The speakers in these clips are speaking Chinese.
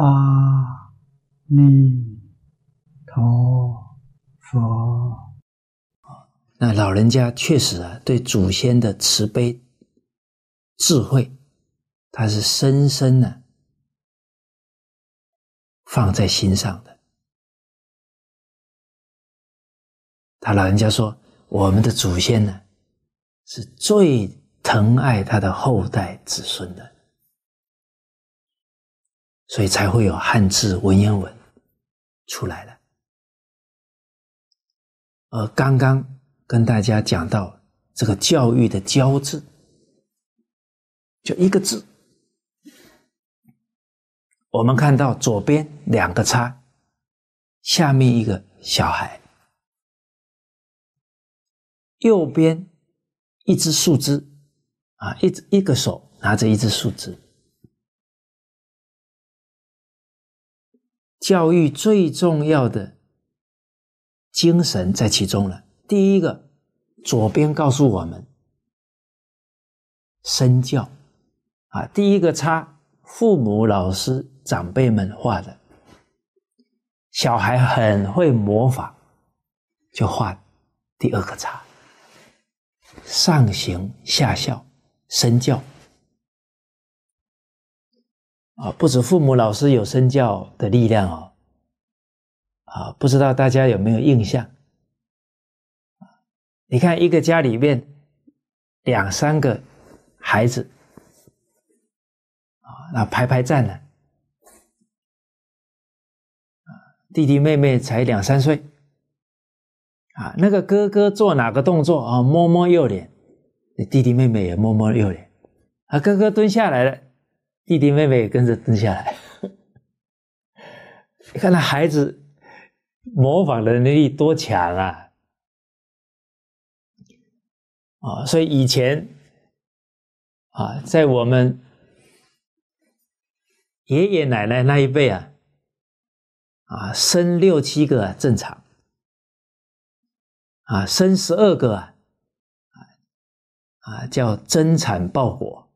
阿弥陀佛。那老人家确实啊，对祖先的慈悲、智慧，他是深深的放在心上的。他老人家说：“我们的祖先呢，是最疼爱他的后代子孙的，所以才会有汉字文言文出来了。而刚刚跟大家讲到这个教育的‘教’字，就一个字，我们看到左边两个叉，下面一个小孩。”右边一只树枝，啊，一只一个手拿着一只树枝。教育最重要的精神在其中了。第一个，左边告诉我们身教，啊，第一个叉，父母、老师、长辈们画的，小孩很会模仿，就画第二个叉。上行下效，身教啊，不止父母、老师有身教的力量哦，啊，不知道大家有没有印象？你看一个家里面两三个孩子啊，那排排站呢，啊，弟弟妹妹才两三岁。啊，那个哥哥做哪个动作啊？摸摸右脸，弟弟妹妹也摸摸右脸。啊，哥哥蹲下来了，弟弟妹妹也跟着蹲下来。你看那孩子模仿的能力多强啊！啊，所以以前啊，在我们爷爷奶奶那一辈啊，啊，生六七个正常。啊，生十二个啊，啊，叫增产报国。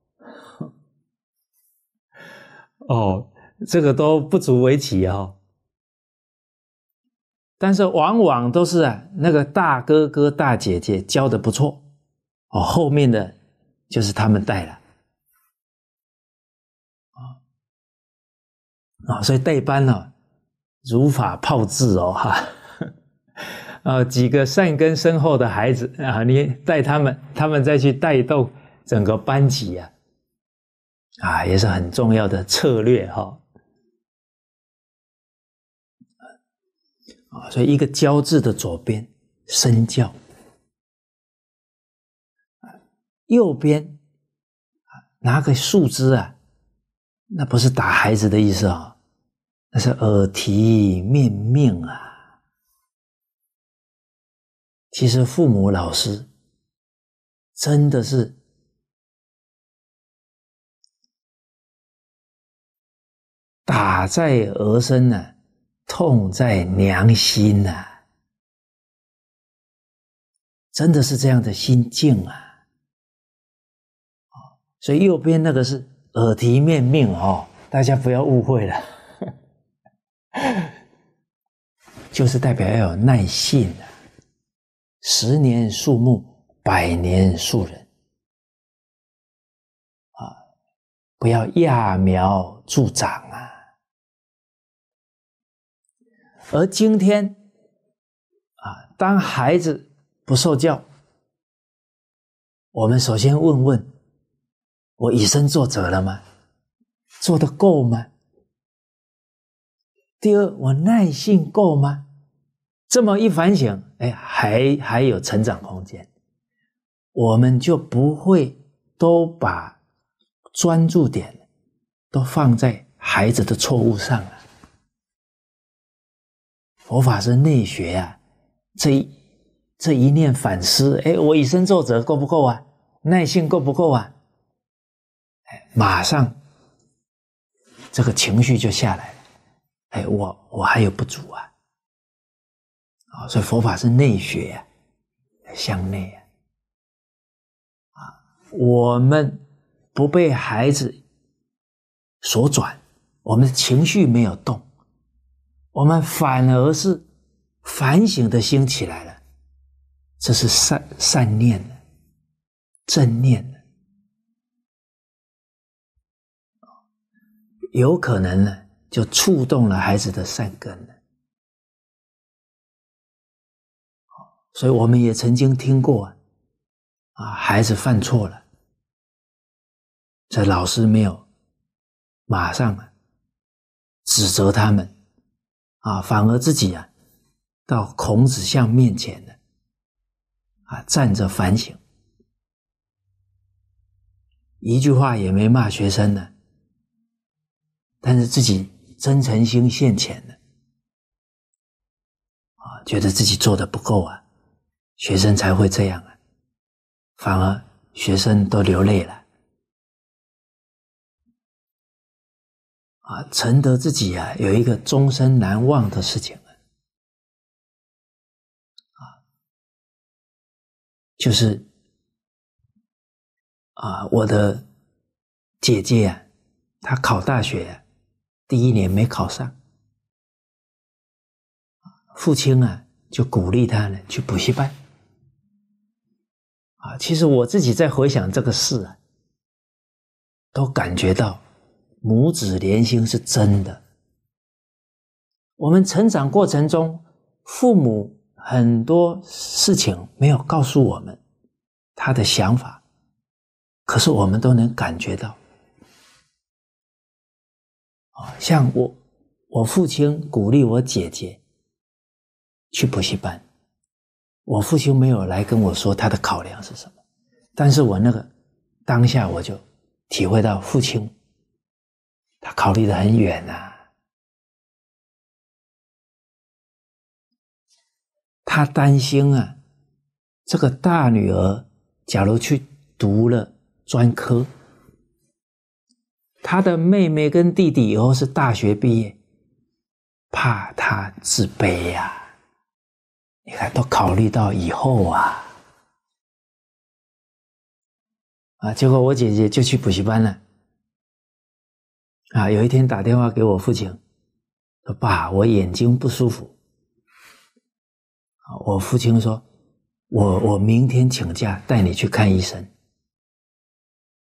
哦，这个都不足为奇哦。但是往往都是啊，那个大哥哥大姐姐教的不错，哦，后面的就是他们带了。啊，啊，所以带班呢，如法炮制哦，哈。啊，几个善根深厚的孩子啊，你带他们，他们再去带动整个班级呀，啊，也是很重要的策略哈。啊，所以一个“教”字的左边身教，右边拿个树枝啊，那不是打孩子的意思啊，那是耳提面命啊。其实父母、老师真的是打在儿身呢，痛在娘心呐，真的是这样的心境啊！所以右边那个是耳提面命哦，大家不要误会了，就是代表要有耐性啊。十年树木，百年树人，啊，不要揠苗助长啊！而今天，啊，当孩子不受教，我们首先问问：我以身作则了吗？做的够吗？第二，我耐性够吗？这么一反省，哎，还还有成长空间，我们就不会都把专注点都放在孩子的错误上了。佛法是内学啊，这一这一念反思，哎，我以身作则够不够啊？耐性够不够啊？哎，马上这个情绪就下来了，哎，我我还有不足啊。啊，所以佛法是内学啊，向内啊，啊，我们不被孩子所转，我们的情绪没有动，我们反而是反省的心起来了，这是善善念的正念的，有可能呢，就触动了孩子的善根了。所以我们也曾经听过啊，孩子犯错了，这老师没有马上指责他们。啊，反而自己啊到孔子像面前呢啊站着反省，一句话也没骂学生呢，但是自己真诚心现前了啊，觉得自己做的不够啊。学生才会这样啊，反而学生都流泪了啊，承德自己啊有一个终身难忘的事情啊，就是啊，我的姐姐啊，她考大学第一年没考上，父亲啊就鼓励她呢去补习班。啊，其实我自己在回想这个事啊，都感觉到母子连心是真的。我们成长过程中，父母很多事情没有告诉我们他的想法，可是我们都能感觉到。啊，像我，我父亲鼓励我姐姐去补习班。我父亲没有来跟我说他的考量是什么，但是我那个当下我就体会到父亲他考虑的很远呐，他担心啊，这个大女儿假如去读了专科，他的妹妹跟弟弟以后是大学毕业，怕他自卑呀。你看，都考虑到以后啊，啊，结果我姐姐就去补习班了。啊，有一天打电话给我父亲，说：“爸，我眼睛不舒服。”啊，我父亲说：“我我明天请假带你去看医生。”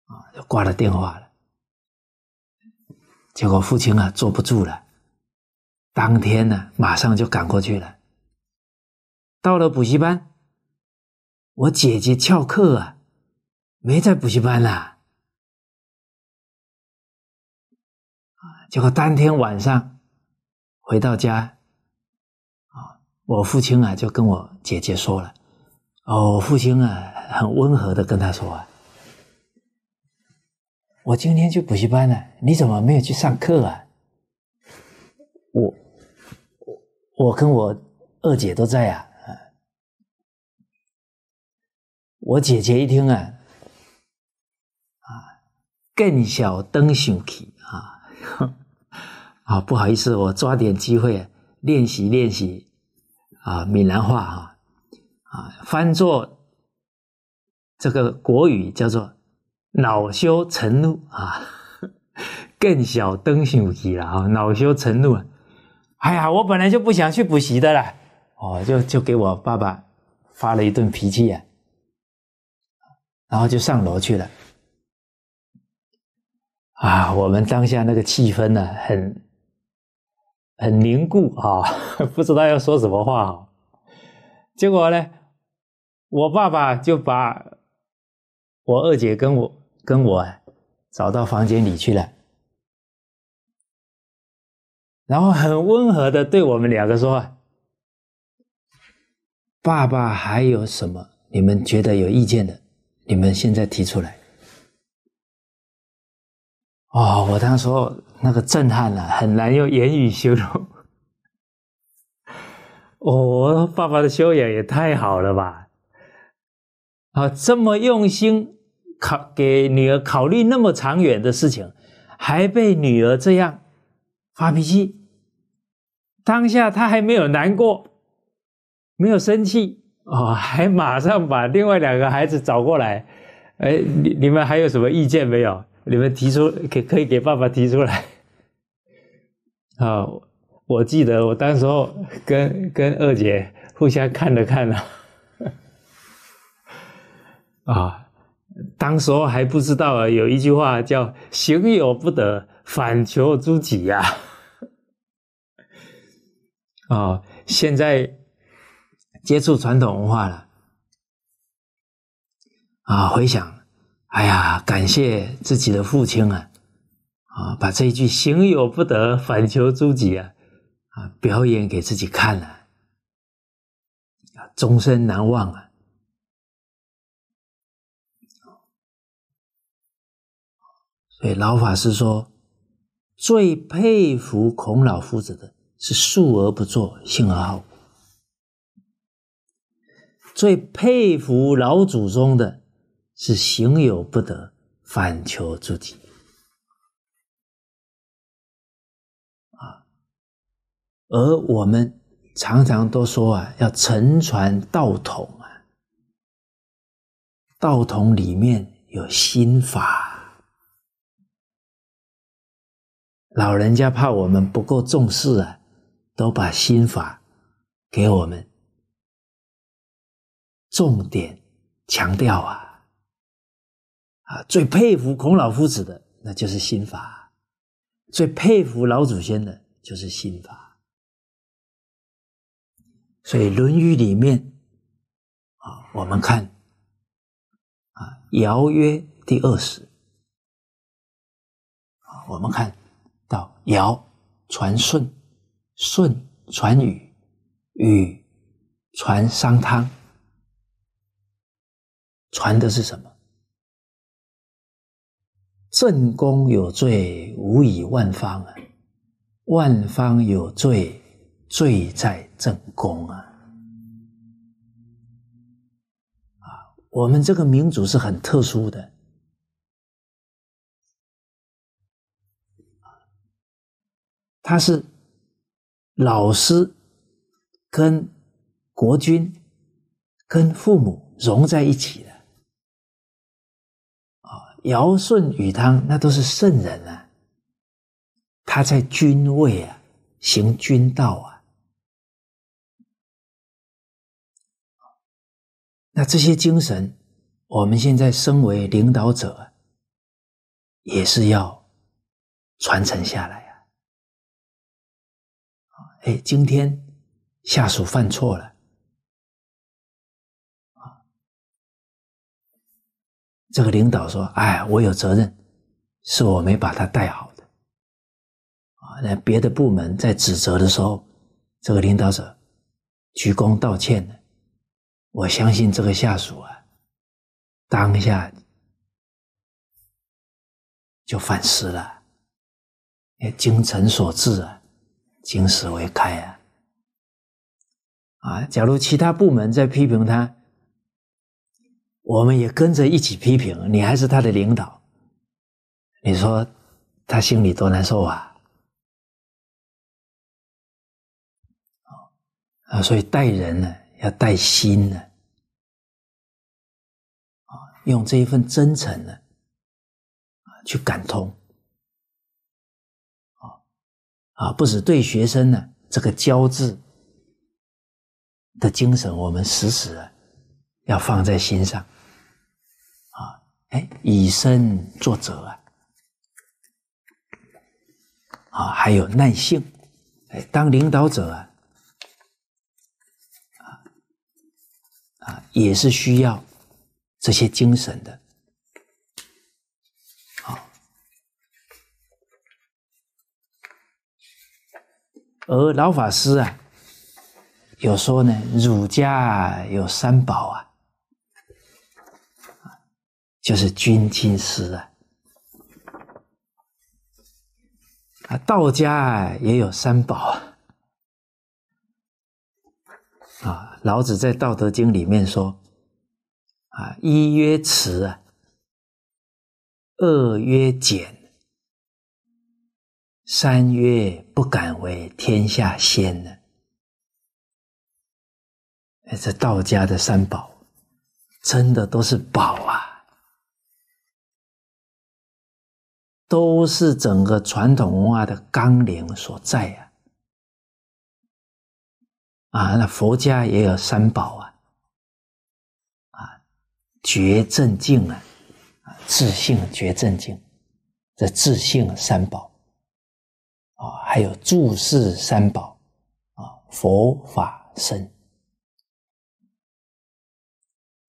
啊，就挂了电话了。结果父亲啊坐不住了，当天呢马上就赶过去了。到了补习班，我姐姐翘课啊，没在补习班啦。结果当天晚上回到家，啊，我父亲啊就跟我姐姐说了，哦，我父亲啊很温和的跟他说啊，我今天去补习班了，你怎么没有去上课啊？我我我跟我二姐都在啊。我姐姐一听啊，啊，更小灯想起啊，啊，不好意思，我抓点机会练习练习啊，闽南话哈，啊，翻作这个国语叫做恼羞成怒啊，更小灯想起了啊，恼羞成怒，哎呀，我本来就不想去补习的啦，哦，就就给我爸爸发了一顿脾气呀。然后就上楼去了，啊，我们当下那个气氛呢，很很凝固啊，不知道要说什么话。结果呢，我爸爸就把我二姐跟我跟我找到房间里去了，然后很温和的对我们两个说：“爸爸还有什么你们觉得有意见的？”你们现在提出来，哦，我当时那个震撼啊，很难用言语形容。我爸爸的修养也太好了吧！啊，这么用心考给女儿考虑那么长远的事情，还被女儿这样发脾气。当下他还没有难过，没有生气。哦，还马上把另外两个孩子找过来，哎，你你们还有什么意见没有？你们提出，可可以给爸爸提出来。啊，我记得我当时候跟跟二姐互相看了看了，啊，当时候还不知道啊，有一句话叫“行有不得，反求诸己”呀。啊，现在接触传统文化了，啊，回想，哎呀，感谢自己的父亲啊。啊，把这一句“行有不得，反求诸己”啊，啊，表演给自己看了，啊，终身难忘啊！所以老法师说，最佩服孔老夫子的是述而不作，信而好；最佩服老祖宗的是行有不得，反求诸己。而我们常常都说啊，要承传道统啊，道统里面有心法，老人家怕我们不够重视啊，都把心法给我们重点强调啊，啊，最佩服孔老夫子的那就是心法，最佩服老祖先的就是心法。所以《论语》里面啊，我们看啊，《尧曰》第二十啊，我们看到尧传舜，舜传禹，禹传商汤，传的是什么？正宫有罪，无以万方啊；万方有罪。罪在正宫啊！啊，我们这个民族是很特殊的，他是老师跟国君跟父母融在一起的啊，尧舜禹汤那都是圣人啊，他在君位啊，行君道啊。那这些精神，我们现在身为领导者，也是要传承下来啊！哎，今天下属犯错了，啊，这个领导说：“哎，我有责任，是我没把他带好的。”啊，那别的部门在指责的时候，这个领导者鞠躬道歉的。我相信这个下属啊，当下就反思了。哎，精诚所至啊，金石为开啊。啊，假如其他部门在批评他，我们也跟着一起批评，你还是他的领导，你说他心里多难受啊！啊，所以待人呢。要带心呢，啊，用这一份真诚呢，啊，去感通，啊，啊，不止对学生呢，这个教字的精神，我们时时啊要放在心上，啊，哎，以身作则啊，啊，还有耐性，哎，当领导者啊。啊，也是需要这些精神的。好，而老法师啊，有说呢，儒家有三宝啊，就是君亲师啊，啊，道家也有三宝啊。啊，老子在《道德经》里面说：“啊，一曰慈啊，二曰俭，三曰不敢为天下先呢。”哎，这道家的三宝，真的都是宝啊，都是整个传统文化的纲领所在啊。啊，那佛家也有三宝啊，啊，觉正境啊，啊，自性觉正境，这自性三宝，啊，还有注释三宝，啊，佛法僧。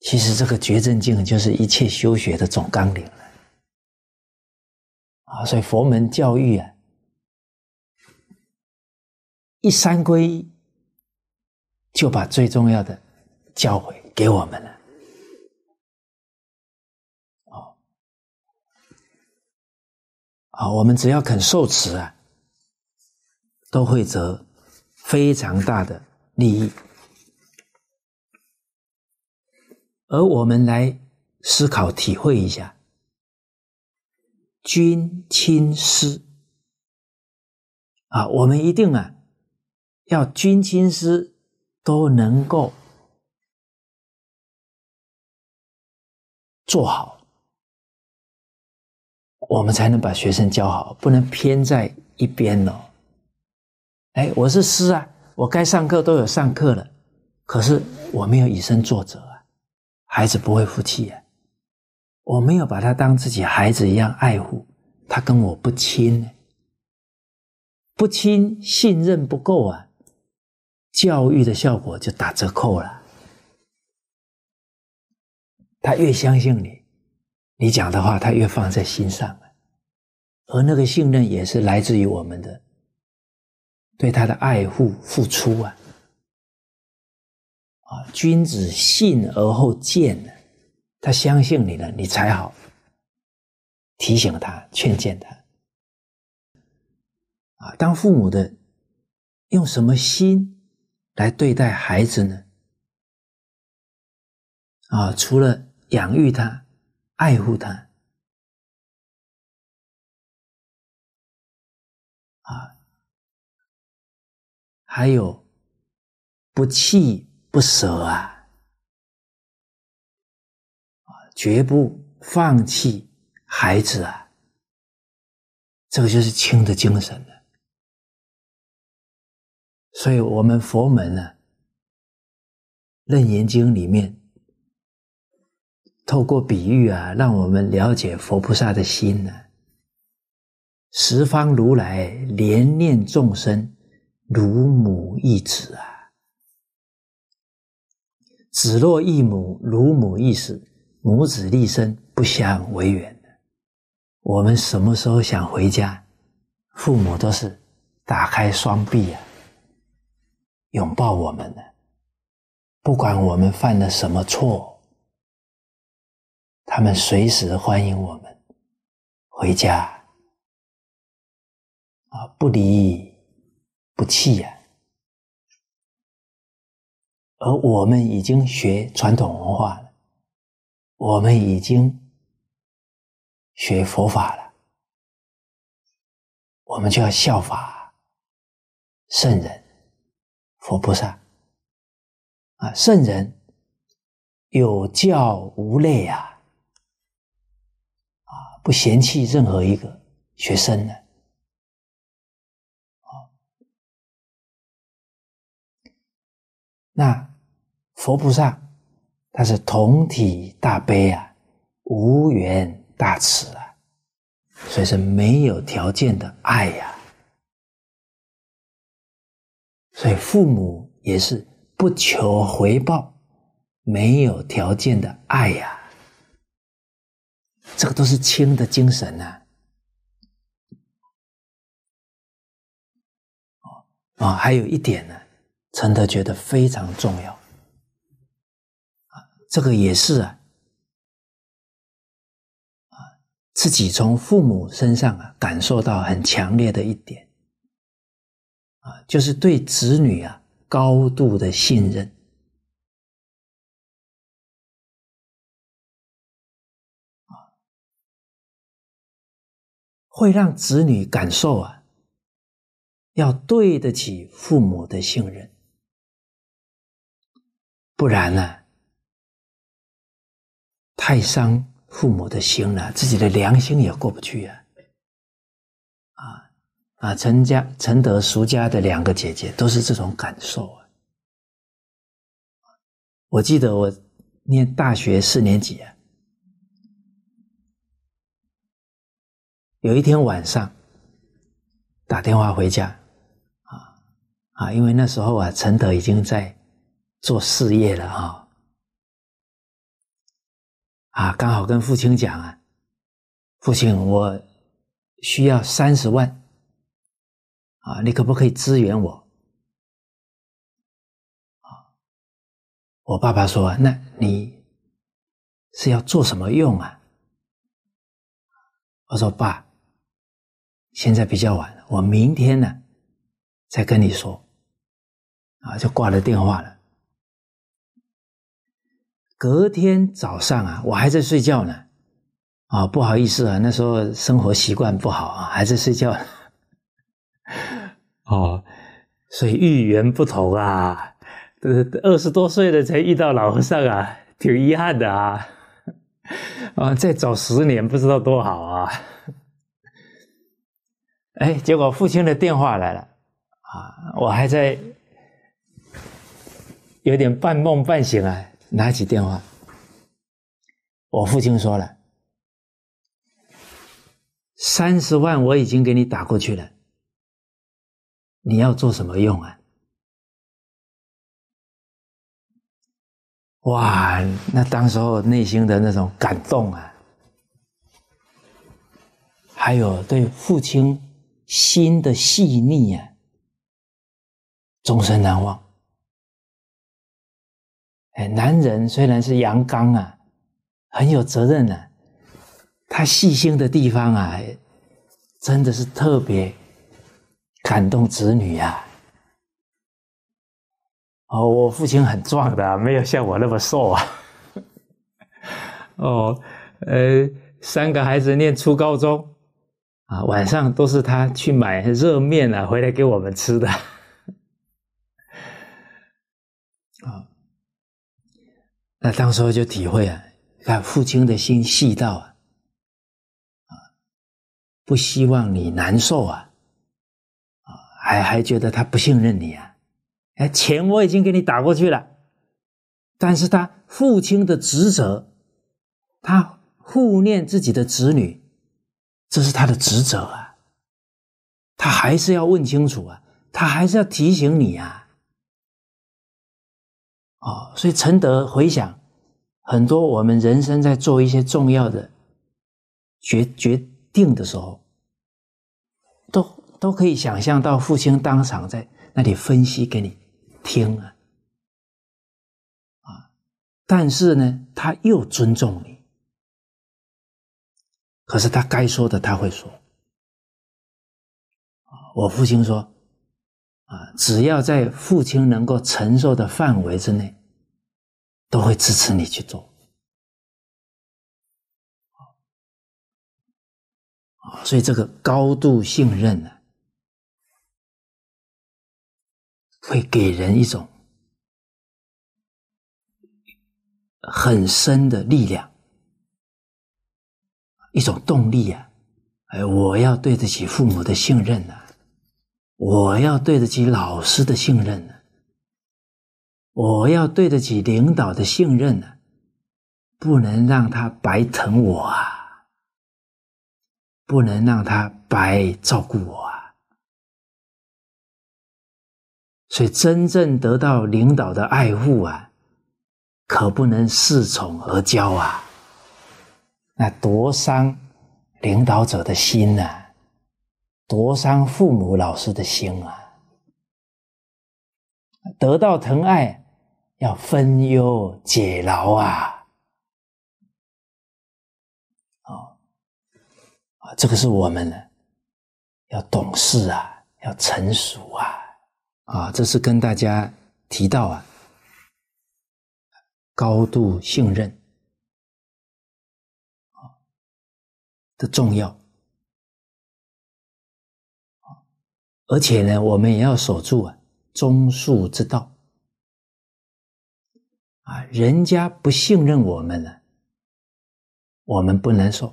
其实这个觉正境就是一切修学的总纲领了。啊，所以佛门教育啊，一三归一，就把最重要的教诲给我们了。哦，啊，我们只要肯受持啊，都会得非常大的利益。而我们来思考体会一下。君亲师啊，我们一定啊，要君亲师都能够做好，我们才能把学生教好，不能偏在一边哦。哎，我是师啊，我该上课都有上课了，可是我没有以身作则啊，孩子不会服气啊。我没有把他当自己孩子一样爱护，他跟我不亲，不亲，信任不够啊，教育的效果就打折扣了。他越相信你，你讲的话他越放在心上而那个信任也是来自于我们的对他的爱护付出啊，啊，君子信而后见。他相信你了，你才好提醒他、劝谏他。啊，当父母的用什么心来对待孩子呢？啊，除了养育他、爱护他，啊，还有不弃不舍啊。绝不放弃孩子啊！这个就是亲的精神了。所以，我们佛门呢，《楞严经》里面透过比喻啊，让我们了解佛菩萨的心呢。十方如来怜念众生，如母一子啊，子若异母，如母一子。母子立身，不相为远。我们什么时候想回家，父母都是打开双臂啊，拥抱我们呢。不管我们犯了什么错，他们随时欢迎我们回家啊，不离不弃呀。而我们已经学传统文化了。我们已经学佛法了，我们就要效法圣人、佛菩萨啊！圣人有教无类啊，啊，不嫌弃任何一个学生的啊。那佛菩萨。他是同体大悲啊，无缘大慈啊，所以是没有条件的爱呀。所以父母也是不求回报，没有条件的爱呀。这个都是亲的精神呐。啊，还有一点呢，陈德觉得非常重要。这个也是啊，啊，自己从父母身上啊感受到很强烈的一点，啊，就是对子女啊高度的信任，啊，会让子女感受啊，要对得起父母的信任，不然呢？太伤父母的心了，自己的良心也过不去啊！啊，啊陈家、陈德、俗家的两个姐姐都是这种感受啊。我记得我念大学四年级啊，有一天晚上打电话回家，啊啊，因为那时候啊，陈德已经在做事业了啊，啊，刚好跟父亲讲啊，父亲，我需要三十万。啊，你可不可以支援我？啊，我爸爸说：“那你是要做什么用啊？”我说：“爸，现在比较晚了，我明天呢再跟你说。”啊，就挂了电话了。隔天早上啊，我还在睡觉呢。啊，不好意思啊，那时候生活习惯不好啊，还在睡觉。哦，所以遇缘不同啊，这二十多岁了才遇到老和尚啊，挺遗憾的啊，啊，再早十年不知道多好啊。哎，结果父亲的电话来了，啊，我还在有点半梦半醒啊，拿起电话，我父亲说了，三十万我已经给你打过去了。你要做什么用啊？哇，那当时候内心的那种感动啊，还有对父亲心的细腻啊，终身难忘。哎，男人虽然是阳刚啊，很有责任啊，他细心的地方啊，真的是特别。感动子女呀！哦，我父亲很壮的，没有像我那么瘦啊。哦，呃，三个孩子念初高中，啊，晚上都是他去买热面啊，回来给我们吃的。啊，那当时候就体会啊，看父亲的心细到，啊，不希望你难受啊。还还觉得他不信任你啊？哎，钱我已经给你打过去了，但是他父亲的职责，他护念自己的子女，这是他的职责啊。他还是要问清楚啊，他还是要提醒你啊。哦，所以陈德回想，很多我们人生在做一些重要的决决定的时候，都。都可以想象到父亲当场在那里分析给你听啊，啊，但是呢，他又尊重你，可是他该说的他会说，我父亲说，啊，只要在父亲能够承受的范围之内，都会支持你去做，啊，所以这个高度信任呢。会给人一种很深的力量，一种动力啊！哎，我要对得起父母的信任呐，我要对得起老师的信任呢，我要对得起领导的信任呢，不能让他白疼我啊，不能让他白照顾我。所以，真正得到领导的爱护啊，可不能恃宠而骄啊！那多伤领导者的心呐，多伤父母老师的心啊！得到疼爱，要分忧解劳啊！啊啊，这个是我们呢，要懂事啊，要成熟啊！啊，这是跟大家提到啊，高度信任啊的重要而且呢，我们也要守住啊忠恕之道啊，人家不信任我们了，我们不难受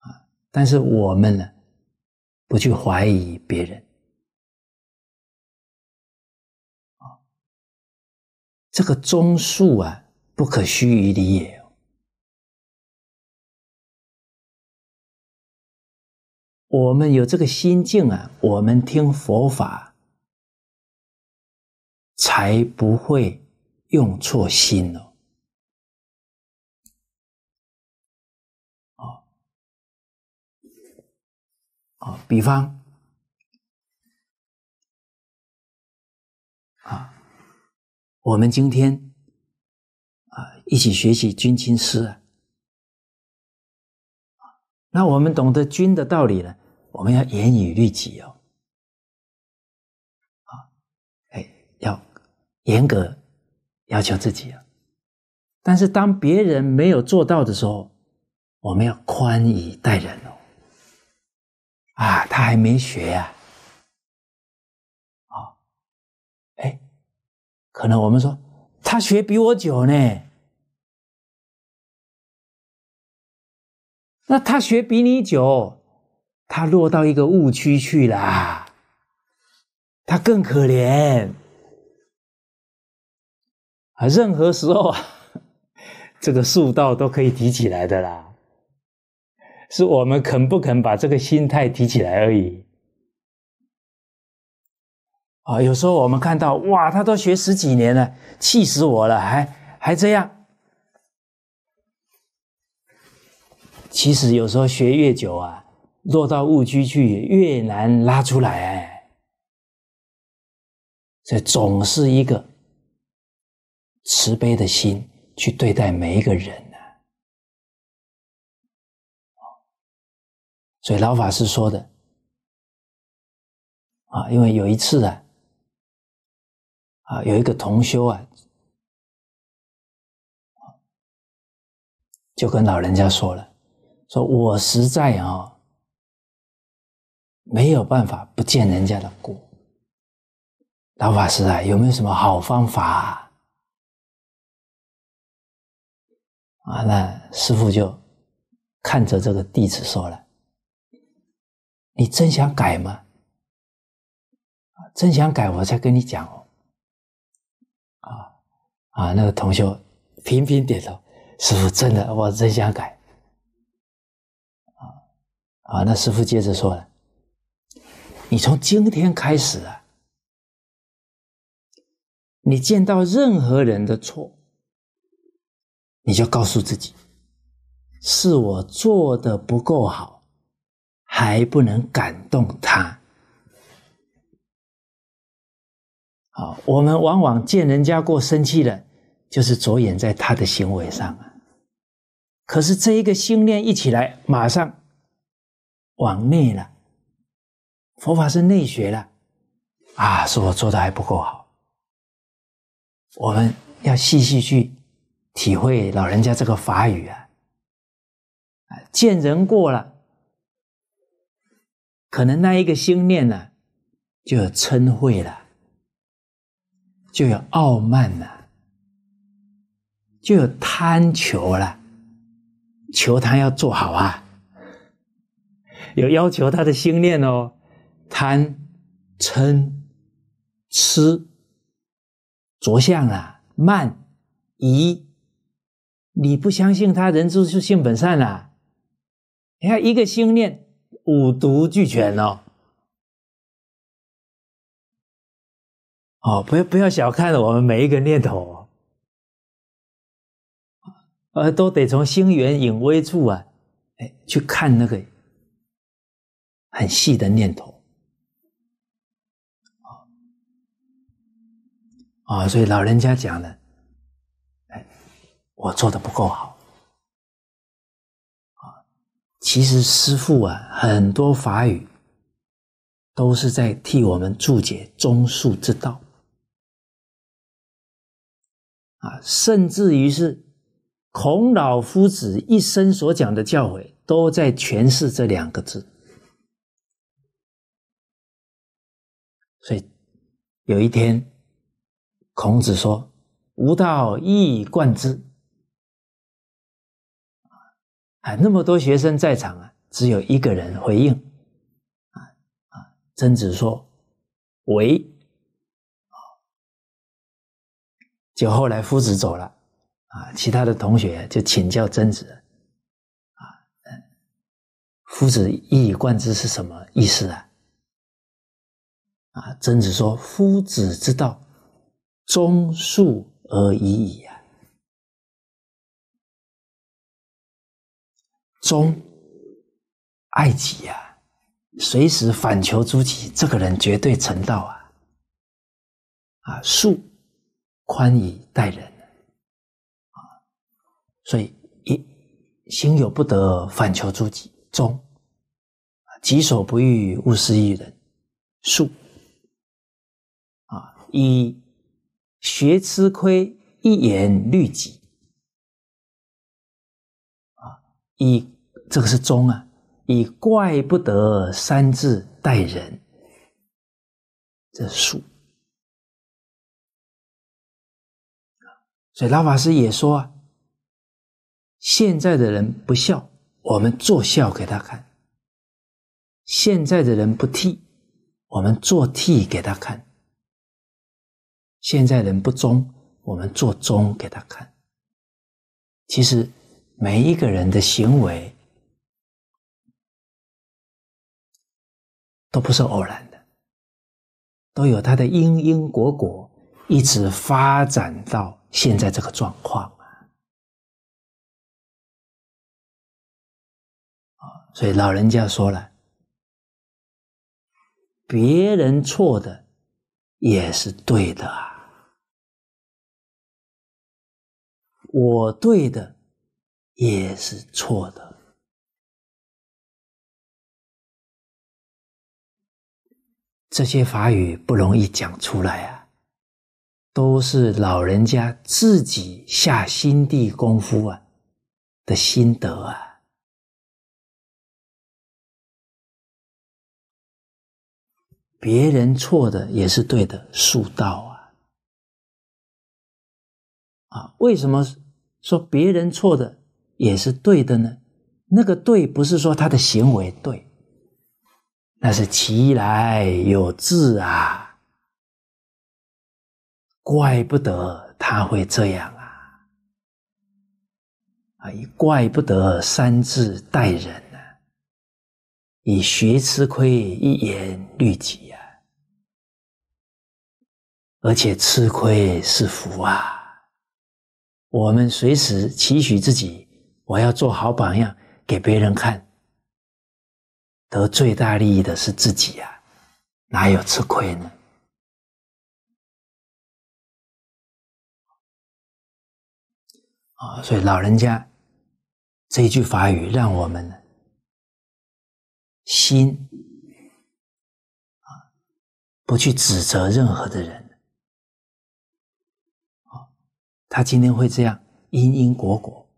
啊，但是我们呢，不去怀疑别人。这个中恕啊，不可虚于理也。我们有这个心境啊，我们听佛法才不会用错心哦。哦，哦，比方啊。我们今天啊，一起学习君亲师啊，那我们懂得君的道理呢，我们要严以律己哦，啊，哎，要严格要求自己啊。但是当别人没有做到的时候，我们要宽以待人哦。啊，他还没学呀。可能我们说他学比我久呢，那他学比你久，他落到一个误区去啦，他更可怜啊！任何时候啊，这个树道都可以提起来的啦，是我们肯不肯把这个心态提起来而已。啊，有时候我们看到哇，他都学十几年了，气死我了，还还这样。其实有时候学越久啊，落到误区去越难拉出来哎。所以总是一个慈悲的心去对待每一个人呢。所以老法师说的啊，因为有一次啊。啊，有一个同修啊，就跟老人家说了，说我实在啊没有办法不见人家的过。老法师啊，有没有什么好方法？啊，那师傅就看着这个弟子说了：“你真想改吗？真想改，我再跟你讲哦。”啊，那个同学频频点头，师傅真的，我真想改。啊啊，那师傅接着说了，你从今天开始啊，你见到任何人的错，你就告诉自己，是我做的不够好，还不能感动他。啊，我们往往见人家过生气了，就是着眼在他的行为上啊。可是这一个心念一起来，马上往内了。佛法是内学了啊，是我做的还不够好。我们要细细去体会老人家这个法语啊。啊见人过了，可能那一个心念呢，就有嗔恚了。就有傲慢了，就有贪求了，求他要做好啊，有要求他的心念哦，贪、嗔、痴、着相啊，慢、疑，你不相信他人之初性本善啦？你看一个心念，五毒俱全哦。哦，不要不要小看了我们每一个念头，呃，都得从心源隐微处啊，哎，去看那个很细的念头，啊，所以老人家讲的，哎，我做的不够好，啊，其实师父啊，很多法语都是在替我们注解中恕之道。啊，甚至于是孔老夫子一生所讲的教诲，都在诠释这两个字。所以有一天，孔子说：“吾道一以贯之。”啊，那么多学生在场啊，只有一个人回应：“啊，曾子说：“为。”就后来夫子走了，啊，其他的同学就请教曾子，啊，夫子一以贯之是什么意思啊？啊，曾子说：“夫子之道，忠恕而已矣啊。忠，爱己呀，随时反求诸己，这个人绝对成道啊。啊，恕，宽以待人啊。所以一心有不得，反求诸己，忠，己所不欲，勿施于人，恕。”以学吃亏，一言律己啊！以这个是忠啊，以怪不得三字待人，这是所以老法师也说啊，现在的人不孝，我们做孝给他看；现在的人不替，我们做替给他看。现在人不忠，我们做忠给他看。其实每一个人的行为都不是偶然的，都有他的因因果果，一直发展到现在这个状况啊。啊，所以老人家说了，别人错的也是对的啊。我对的也是错的，这些法语不容易讲出来啊，都是老人家自己下心地功夫啊的心得啊，别人错的也是对的，术道啊。啊，为什么说别人错的也是对的呢？那个对不是说他的行为对，那是其来有自啊。怪不得他会这样啊！啊，以怪不得三字待人呢，以学吃亏，一言律己啊，而且吃亏是福啊。我们随时期许自己，我要做好榜样给别人看，得最大利益的是自己呀，哪有吃亏呢？啊，所以老人家这一句法语，让我们心啊，不去指责任何的人。啊他今天会这样因因果果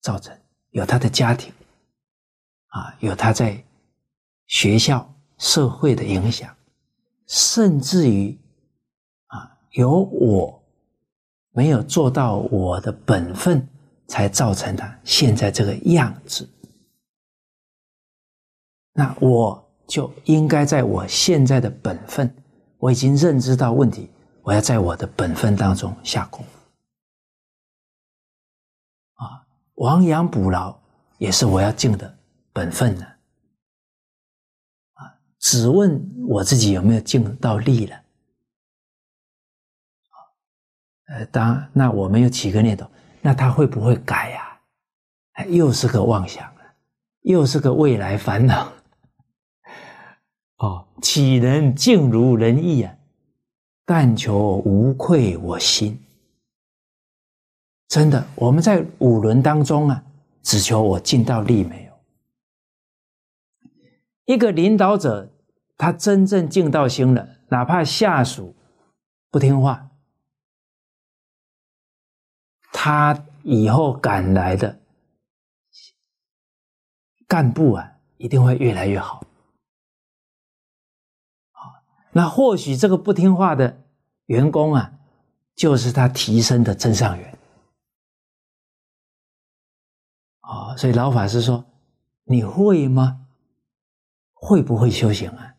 造成，有他的家庭，啊，有他在学校、社会的影响，甚至于啊，有我没有做到我的本分，才造成他现在这个样子。那我就应该在我现在的本分，我已经认知到问题，我要在我的本分当中下功夫。啊亡羊补牢也是我要尽的本分呢。啊，只问我自己有没有尽到力了。啊，呃，当那我们有几个念头，那他会不会改呀？哎，又是个妄想了，又是个未来烦恼。哦，岂能尽如人意啊？但求无愧我心。真的，我们在五轮当中啊，只求我尽到力没有。一个领导者，他真正尽到心了，哪怕下属不听话，他以后赶来的干部啊，一定会越来越好。那或许这个不听话的员工啊，就是他提升的真上缘。啊，所以老法师说：“你会吗？会不会修行啊？